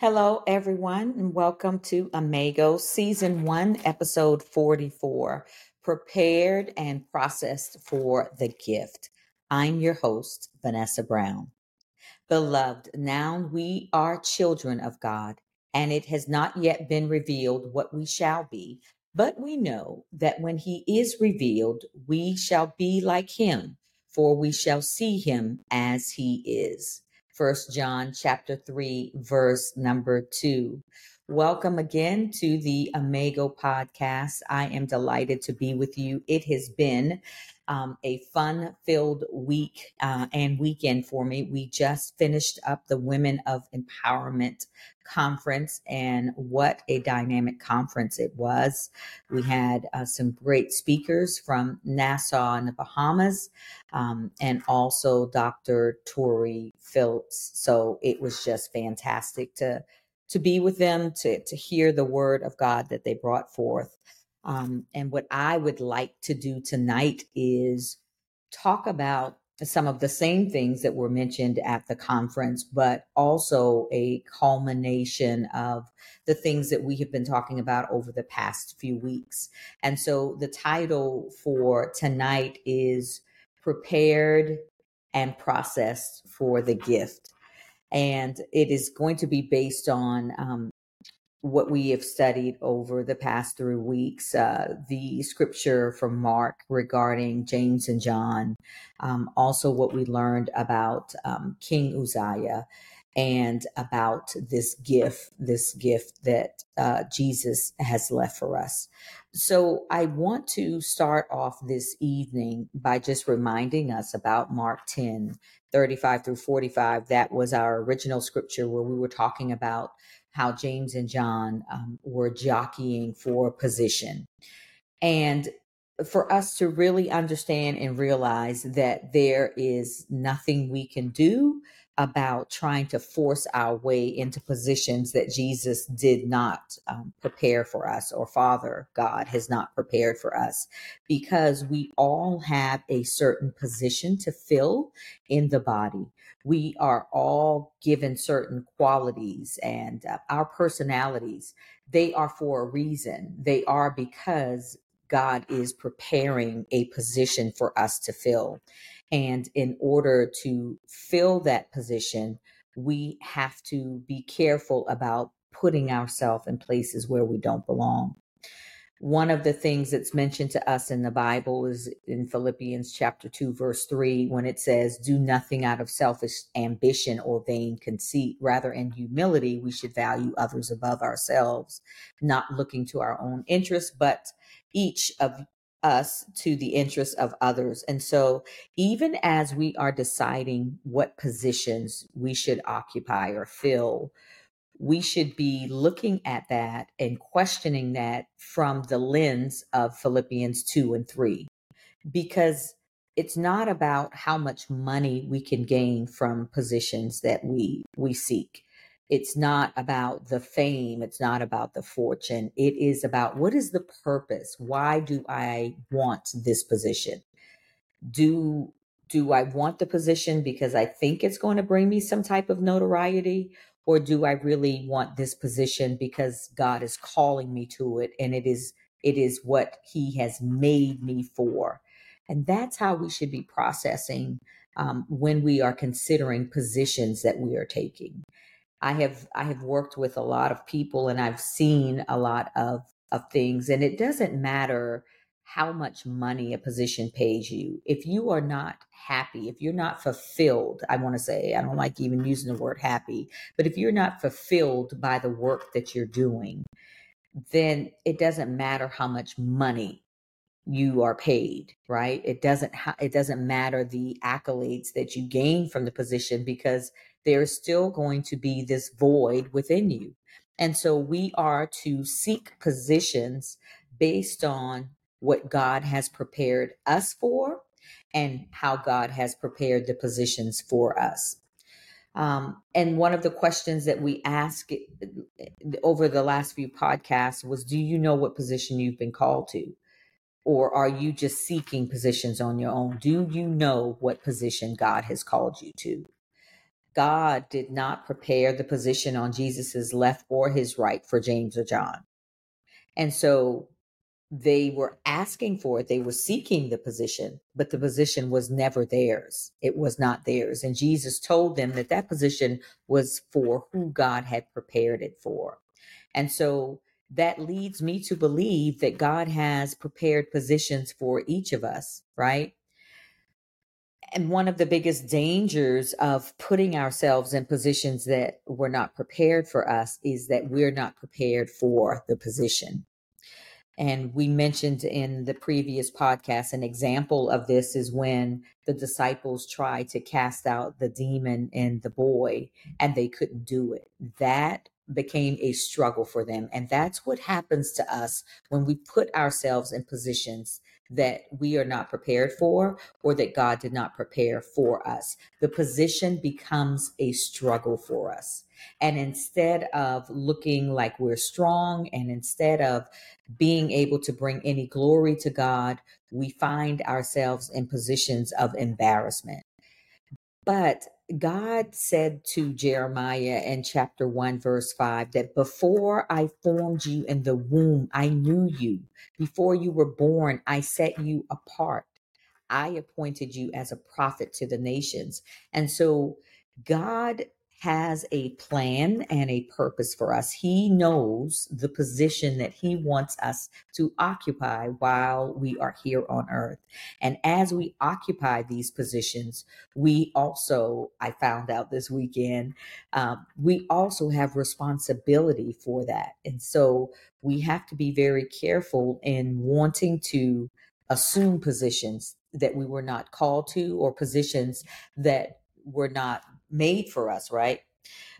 Hello, everyone, and welcome to Imago Season 1, Episode 44 Prepared and Processed for the Gift. I'm your host, Vanessa Brown. Beloved, now we are children of God, and it has not yet been revealed what we shall be, but we know that when He is revealed, we shall be like Him, for we shall see Him as He is. First John chapter 3 verse number 2. Welcome again to the Imago podcast. I am delighted to be with you. It has been um, a fun filled week uh, and weekend for me. We just finished up the Women of Empowerment conference, and what a dynamic conference it was. We had uh, some great speakers from Nassau in the Bahamas um, and also Dr. Tori Phillips. So it was just fantastic to to be with them, to, to hear the word of God that they brought forth. Um, and what I would like to do tonight is talk about some of the same things that were mentioned at the conference, but also a culmination of the things that we have been talking about over the past few weeks. And so the title for tonight is Prepared and Processed for the Gift. And it is going to be based on um, what we have studied over the past three weeks, uh, the scripture from Mark regarding James and John, um, also what we learned about um, King Uzziah and about this gift, this gift that uh, Jesus has left for us. So I want to start off this evening by just reminding us about Mark 10, 35 through 45. That was our original scripture where we were talking about how James and John um, were jockeying for position. And for us to really understand and realize that there is nothing we can do about trying to force our way into positions that Jesus did not um, prepare for us, or Father God has not prepared for us, because we all have a certain position to fill in the body. We are all given certain qualities and uh, our personalities. They are for a reason. They are because God is preparing a position for us to fill. And in order to fill that position, we have to be careful about putting ourselves in places where we don't belong. One of the things that's mentioned to us in the Bible is in Philippians chapter 2, verse 3, when it says, Do nothing out of selfish ambition or vain conceit. Rather, in humility, we should value others above ourselves, not looking to our own interests, but each of us to the interests of others. And so, even as we are deciding what positions we should occupy or fill, we should be looking at that and questioning that from the lens of Philippians 2 and 3, because it's not about how much money we can gain from positions that we we seek it's not about the fame it's not about the fortune it is about what is the purpose? Why do i want this position? Do do i want the position because i think it's going to bring me some type of notoriety? Or do i really want this position because god is calling me to it and it is it is what he has made me for? And that's how we should be processing um, when we are considering positions that we are taking I have I have worked with a lot of people and I've seen a lot of of things and it doesn't matter how much money a position pays you. If you are not happy, if you're not fulfilled, I want to say, I don't like even using the word happy, but if you're not fulfilled by the work that you're doing, then it doesn't matter how much money you are paid right it doesn't ha- it doesn't matter the accolades that you gain from the position because there's still going to be this void within you and so we are to seek positions based on what God has prepared us for and how God has prepared the positions for us. Um, and one of the questions that we asked over the last few podcasts was Do you know what position you've been called to? Or are you just seeking positions on your own? Do you know what position God has called you to? God did not prepare the position on Jesus's left or his right for James or John. And so they were asking for it, they were seeking the position, but the position was never theirs. It was not theirs. And Jesus told them that that position was for who God had prepared it for. And so that leads me to believe that God has prepared positions for each of us, right? And one of the biggest dangers of putting ourselves in positions that were not prepared for us is that we're not prepared for the position. And we mentioned in the previous podcast, an example of this is when the disciples tried to cast out the demon in the boy and they couldn't do it. That became a struggle for them. And that's what happens to us when we put ourselves in positions that we are not prepared for or that God did not prepare for us. The position becomes a struggle for us. And instead of looking like we're strong and instead of being able to bring any glory to God, we find ourselves in positions of embarrassment. But God said to Jeremiah in chapter 1, verse 5, that before I formed you in the womb, I knew you. Before you were born, I set you apart. I appointed you as a prophet to the nations. And so God has a plan and a purpose for us. He knows the position that He wants us to occupy while we are here on earth. And as we occupy these positions, we also, I found out this weekend, um, we also have responsibility for that. And so we have to be very careful in wanting to assume positions that we were not called to or positions that were not made for us, right?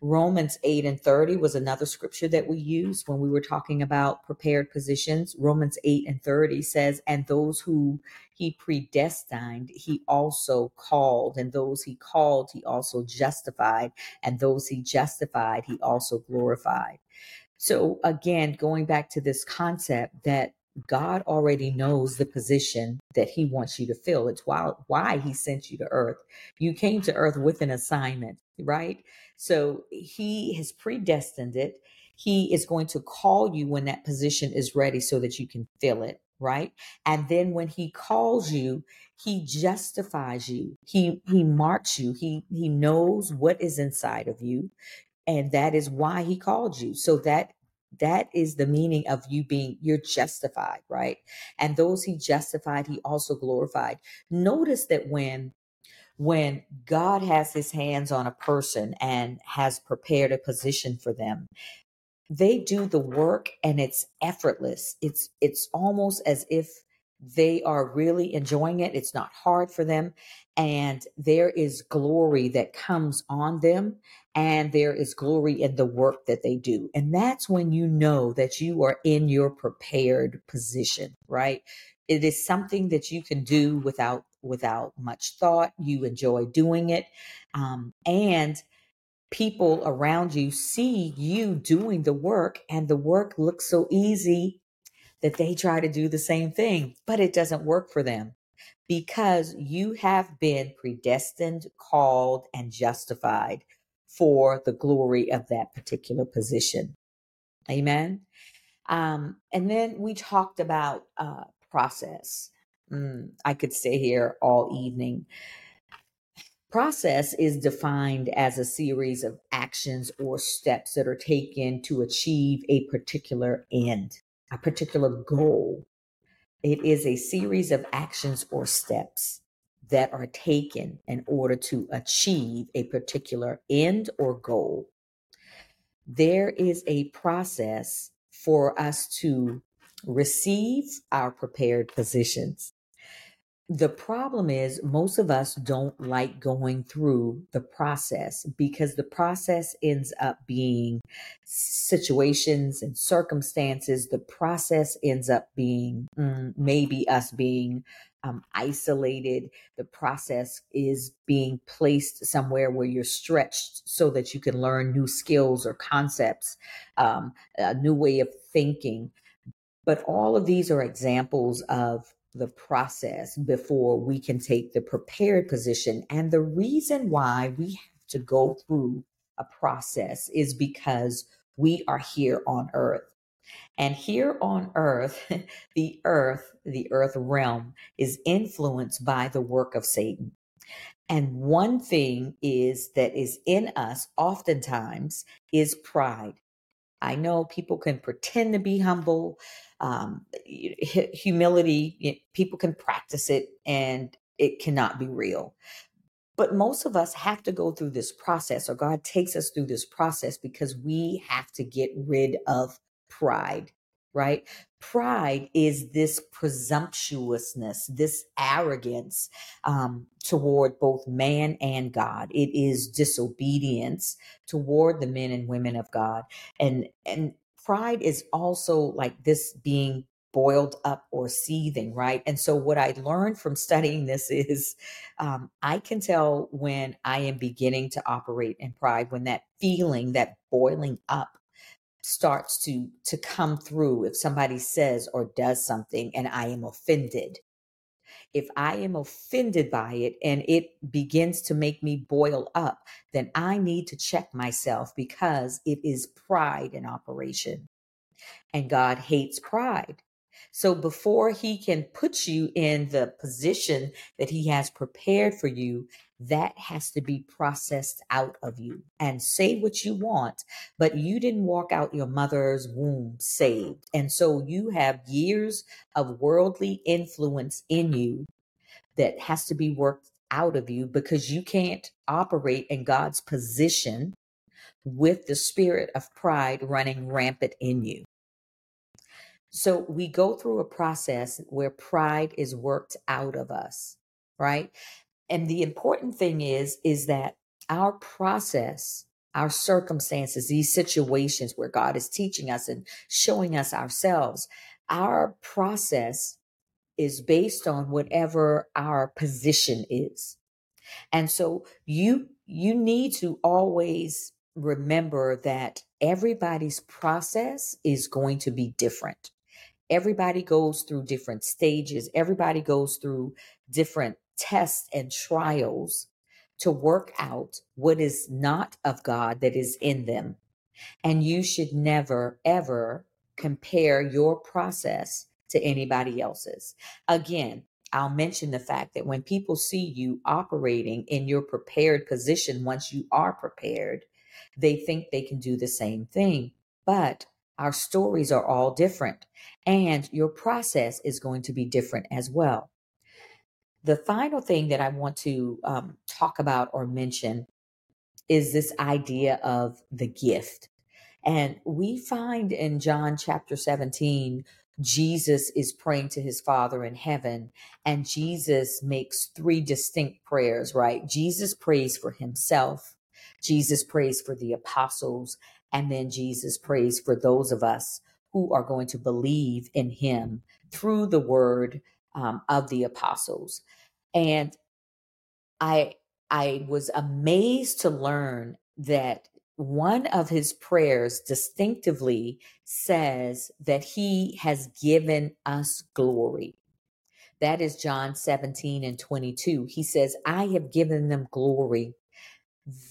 Romans 8 and 30 was another scripture that we used when we were talking about prepared positions. Romans 8 and 30 says, And those who he predestined, he also called, and those he called, he also justified, and those he justified, he also glorified. So, again, going back to this concept that God already knows the position that He wants you to fill. It's why, why He sent you to earth. You came to earth with an assignment, right? So He has predestined it. He is going to call you when that position is ready so that you can fill it, right? And then when He calls you, He justifies you. He He marks you. He He knows what is inside of you and that is why he called you so that that is the meaning of you being you're justified right? And those he justified he also glorified. Notice that when when god has his hands on a person and has prepared a position for them they do the work and it's effortless. It's it's almost as if they are really enjoying it. It's not hard for them and there is glory that comes on them and there is glory in the work that they do and that's when you know that you are in your prepared position right? It is something that you can do without without much thought. You enjoy doing it um, and people around you see you doing the work and the work looks so easy that they try to do the same thing but it doesn't work for them because you have been predestined, called, and justified for the glory of that particular position. Amen. Um, and then we talked about uh, process. Mm, I could stay here all evening. Process is defined as a series of actions or steps that are taken to achieve a particular end, a particular goal. It is a series of actions or steps that are taken in order to achieve a particular end or goal. There is a process for us to receive our prepared positions the problem is most of us don't like going through the process because the process ends up being situations and circumstances. The process ends up being mm, maybe us being um, isolated. The process is being placed somewhere where you're stretched so that you can learn new skills or concepts um, a new way of thinking. But all of these are examples of the process before we can take the prepared position. And the reason why we have to go through a process is because we are here on earth. And here on earth, the earth, the earth realm is influenced by the work of Satan. And one thing is that is in us oftentimes is pride. I know people can pretend to be humble, um, humility, people can practice it and it cannot be real. But most of us have to go through this process, or God takes us through this process because we have to get rid of pride, right? Pride is this presumptuousness, this arrogance um, toward both man and God. It is disobedience toward the men and women of God, and and pride is also like this being boiled up or seething, right? And so, what I learned from studying this is um, I can tell when I am beginning to operate in pride, when that feeling, that boiling up, starts to to come through if somebody says or does something and I am offended if I am offended by it and it begins to make me boil up, then I need to check myself because it is pride in operation. And God hates pride. So before he can put you in the position that he has prepared for you, that has to be processed out of you and say what you want, but you didn't walk out your mother's womb saved. And so you have years of worldly influence in you that has to be worked out of you because you can't operate in God's position with the spirit of pride running rampant in you. So we go through a process where pride is worked out of us, right? And the important thing is is that our process, our circumstances, these situations where God is teaching us and showing us ourselves, our process is based on whatever our position is. And so you you need to always remember that everybody's process is going to be different everybody goes through different stages, everybody goes through different tests and trials to work out what is not of God that is in them. And you should never, ever compare your process to anybody else's. Again, I'll mention the fact that when people see you operating in your prepared position, once you are prepared, they think they can do the same thing. But our stories are all different, and your process is going to be different as well. The final thing that I want to um, talk about or mention is this idea of the gift. And we find in John chapter 17, Jesus is praying to his Father in heaven, and Jesus makes three distinct prayers, right? Jesus prays for himself, Jesus prays for the apostles, and then Jesus prays for those of us who are going to believe in him through the word um, of the apostles. And I I was amazed to learn that one of his prayers distinctively says that he has given us glory. That is John 17 and 22. He says, I have given them glory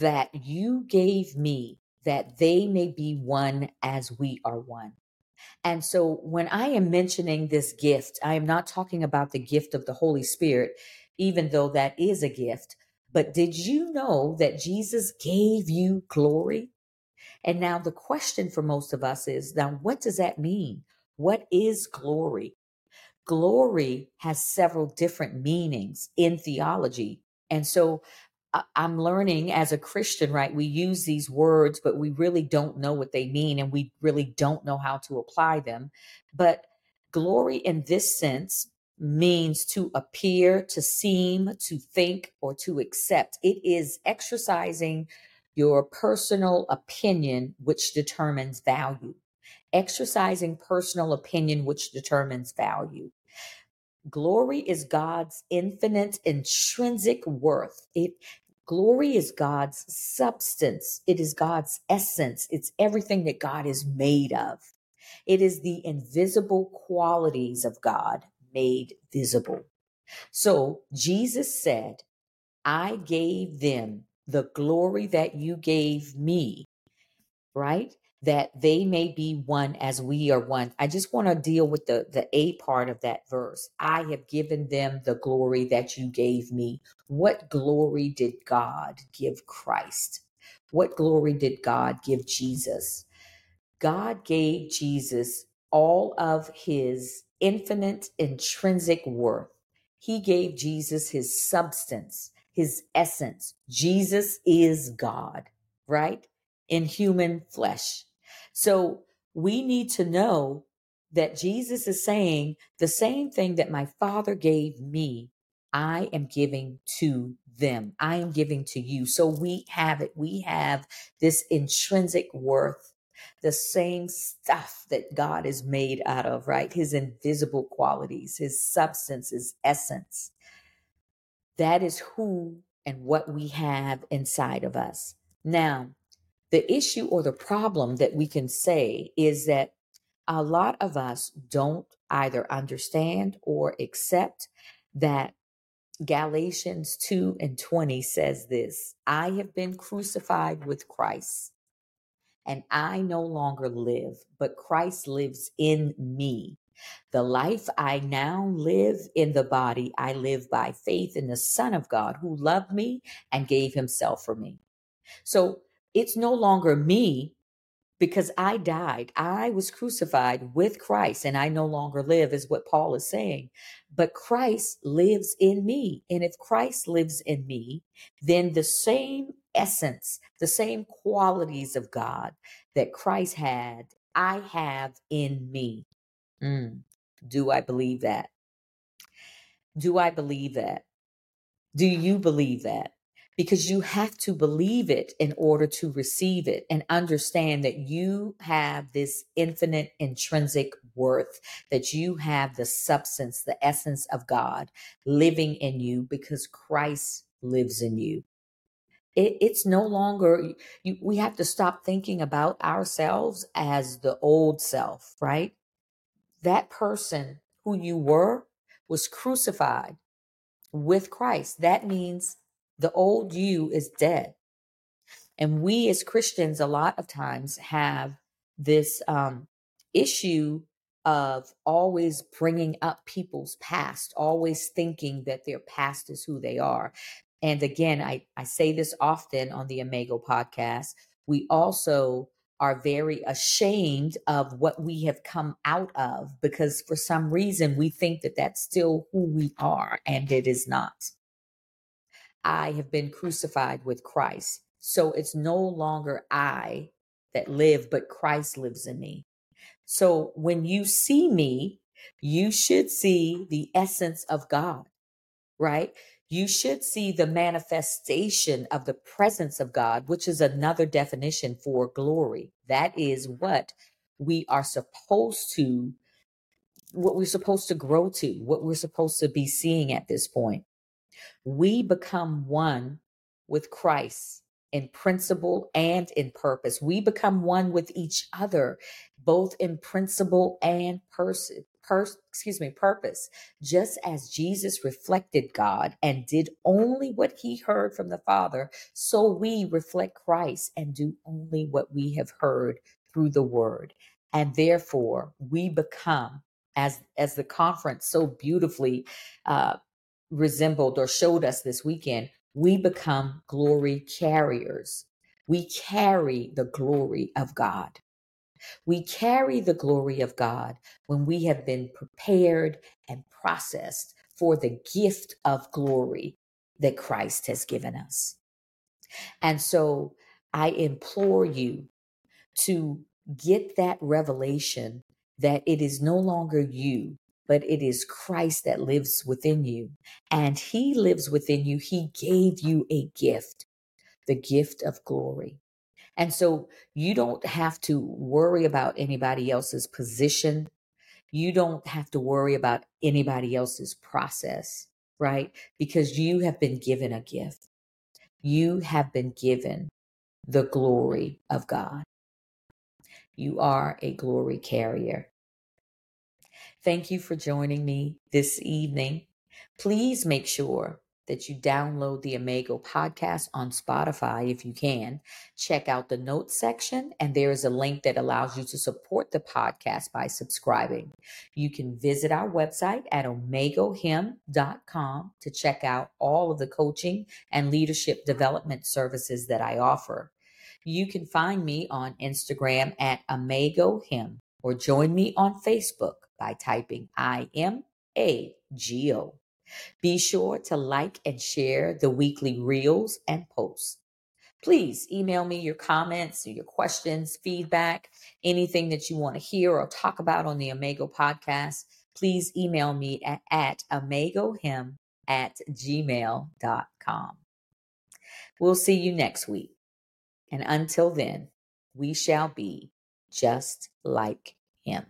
that you gave me that they may be one as we are one. And so when I am mentioning this gift, I am not talking about the gift of the Holy Spirit, even though that is a gift. But did you know that Jesus gave you glory? And now the question for most of us is now, what does that mean? What is glory? Glory has several different meanings in theology. And so I'm learning as a Christian, right? We use these words, but we really don't know what they mean and we really don't know how to apply them. But glory in this sense means to appear, to seem, to think, or to accept. It is exercising your personal opinion, which determines value. Exercising personal opinion, which determines value. Glory is God's infinite intrinsic worth. It glory is God's substance. It is God's essence. It's everything that God is made of. It is the invisible qualities of God made visible. So Jesus said, I gave them the glory that you gave me, right? That they may be one as we are one. I just want to deal with the, the A part of that verse. I have given them the glory that you gave me. What glory did God give Christ? What glory did God give Jesus? God gave Jesus all of his infinite intrinsic worth. He gave Jesus his substance, his essence. Jesus is God, right? In human flesh. So we need to know that Jesus is saying the same thing that my Father gave me, I am giving to them. I am giving to you. So we have it. We have this intrinsic worth the same stuff that God is made out of, right? His invisible qualities, his substance, his essence. That is who and what we have inside of us. Now, the issue or the problem that we can say is that a lot of us don't either understand or accept that Galatians 2 and 20 says this I have been crucified with Christ and I no longer live, but Christ lives in me. The life I now live in the body, I live by faith in the Son of God who loved me and gave himself for me. So it's no longer me because I died. I was crucified with Christ and I no longer live, is what Paul is saying. But Christ lives in me. And if Christ lives in me, then the same essence, the same qualities of God that Christ had, I have in me. Mm. Do I believe that? Do I believe that? Do you believe that? Because you have to believe it in order to receive it and understand that you have this infinite intrinsic worth, that you have the substance, the essence of God living in you because Christ lives in you. It, it's no longer, you, we have to stop thinking about ourselves as the old self, right? That person who you were was crucified with Christ. That means the old you is dead. And we as Christians, a lot of times, have this um, issue of always bringing up people's past, always thinking that their past is who they are. And again, I, I say this often on the Imago podcast. We also are very ashamed of what we have come out of because for some reason we think that that's still who we are, and it is not. I have been crucified with Christ. So it's no longer I that live, but Christ lives in me. So when you see me, you should see the essence of God, right? You should see the manifestation of the presence of God, which is another definition for glory. That is what we are supposed to, what we're supposed to grow to, what we're supposed to be seeing at this point. We become one with Christ in principle and in purpose. We become one with each other, both in principle and person per, excuse me, purpose, just as Jesus reflected God and did only what he heard from the Father, so we reflect Christ and do only what we have heard through the word. And therefore, we become, as, as the conference so beautifully uh, resembled or showed us this weekend, we become glory carriers. We carry the glory of God. We carry the glory of God when we have been prepared and processed for the gift of glory that Christ has given us. And so I implore you to get that revelation that it is no longer you, but it is Christ that lives within you. And He lives within you. He gave you a gift, the gift of glory. And so you don't have to worry about anybody else's position. You don't have to worry about anybody else's process, right? Because you have been given a gift. You have been given the glory of God. You are a glory carrier. Thank you for joining me this evening. Please make sure that you download the Imago podcast on Spotify if you can. Check out the notes section, and there is a link that allows you to support the podcast by subscribing. You can visit our website at imagohim.com to check out all of the coaching and leadership development services that I offer. You can find me on Instagram at ImagoHim or join me on Facebook by typing I M A G O. Be sure to like and share the weekly reels and posts. Please email me your comments, your questions, feedback, anything that you want to hear or talk about on the Imago podcast. Please email me at, at imagohim at gmail.com. We'll see you next week. And until then, we shall be just like him.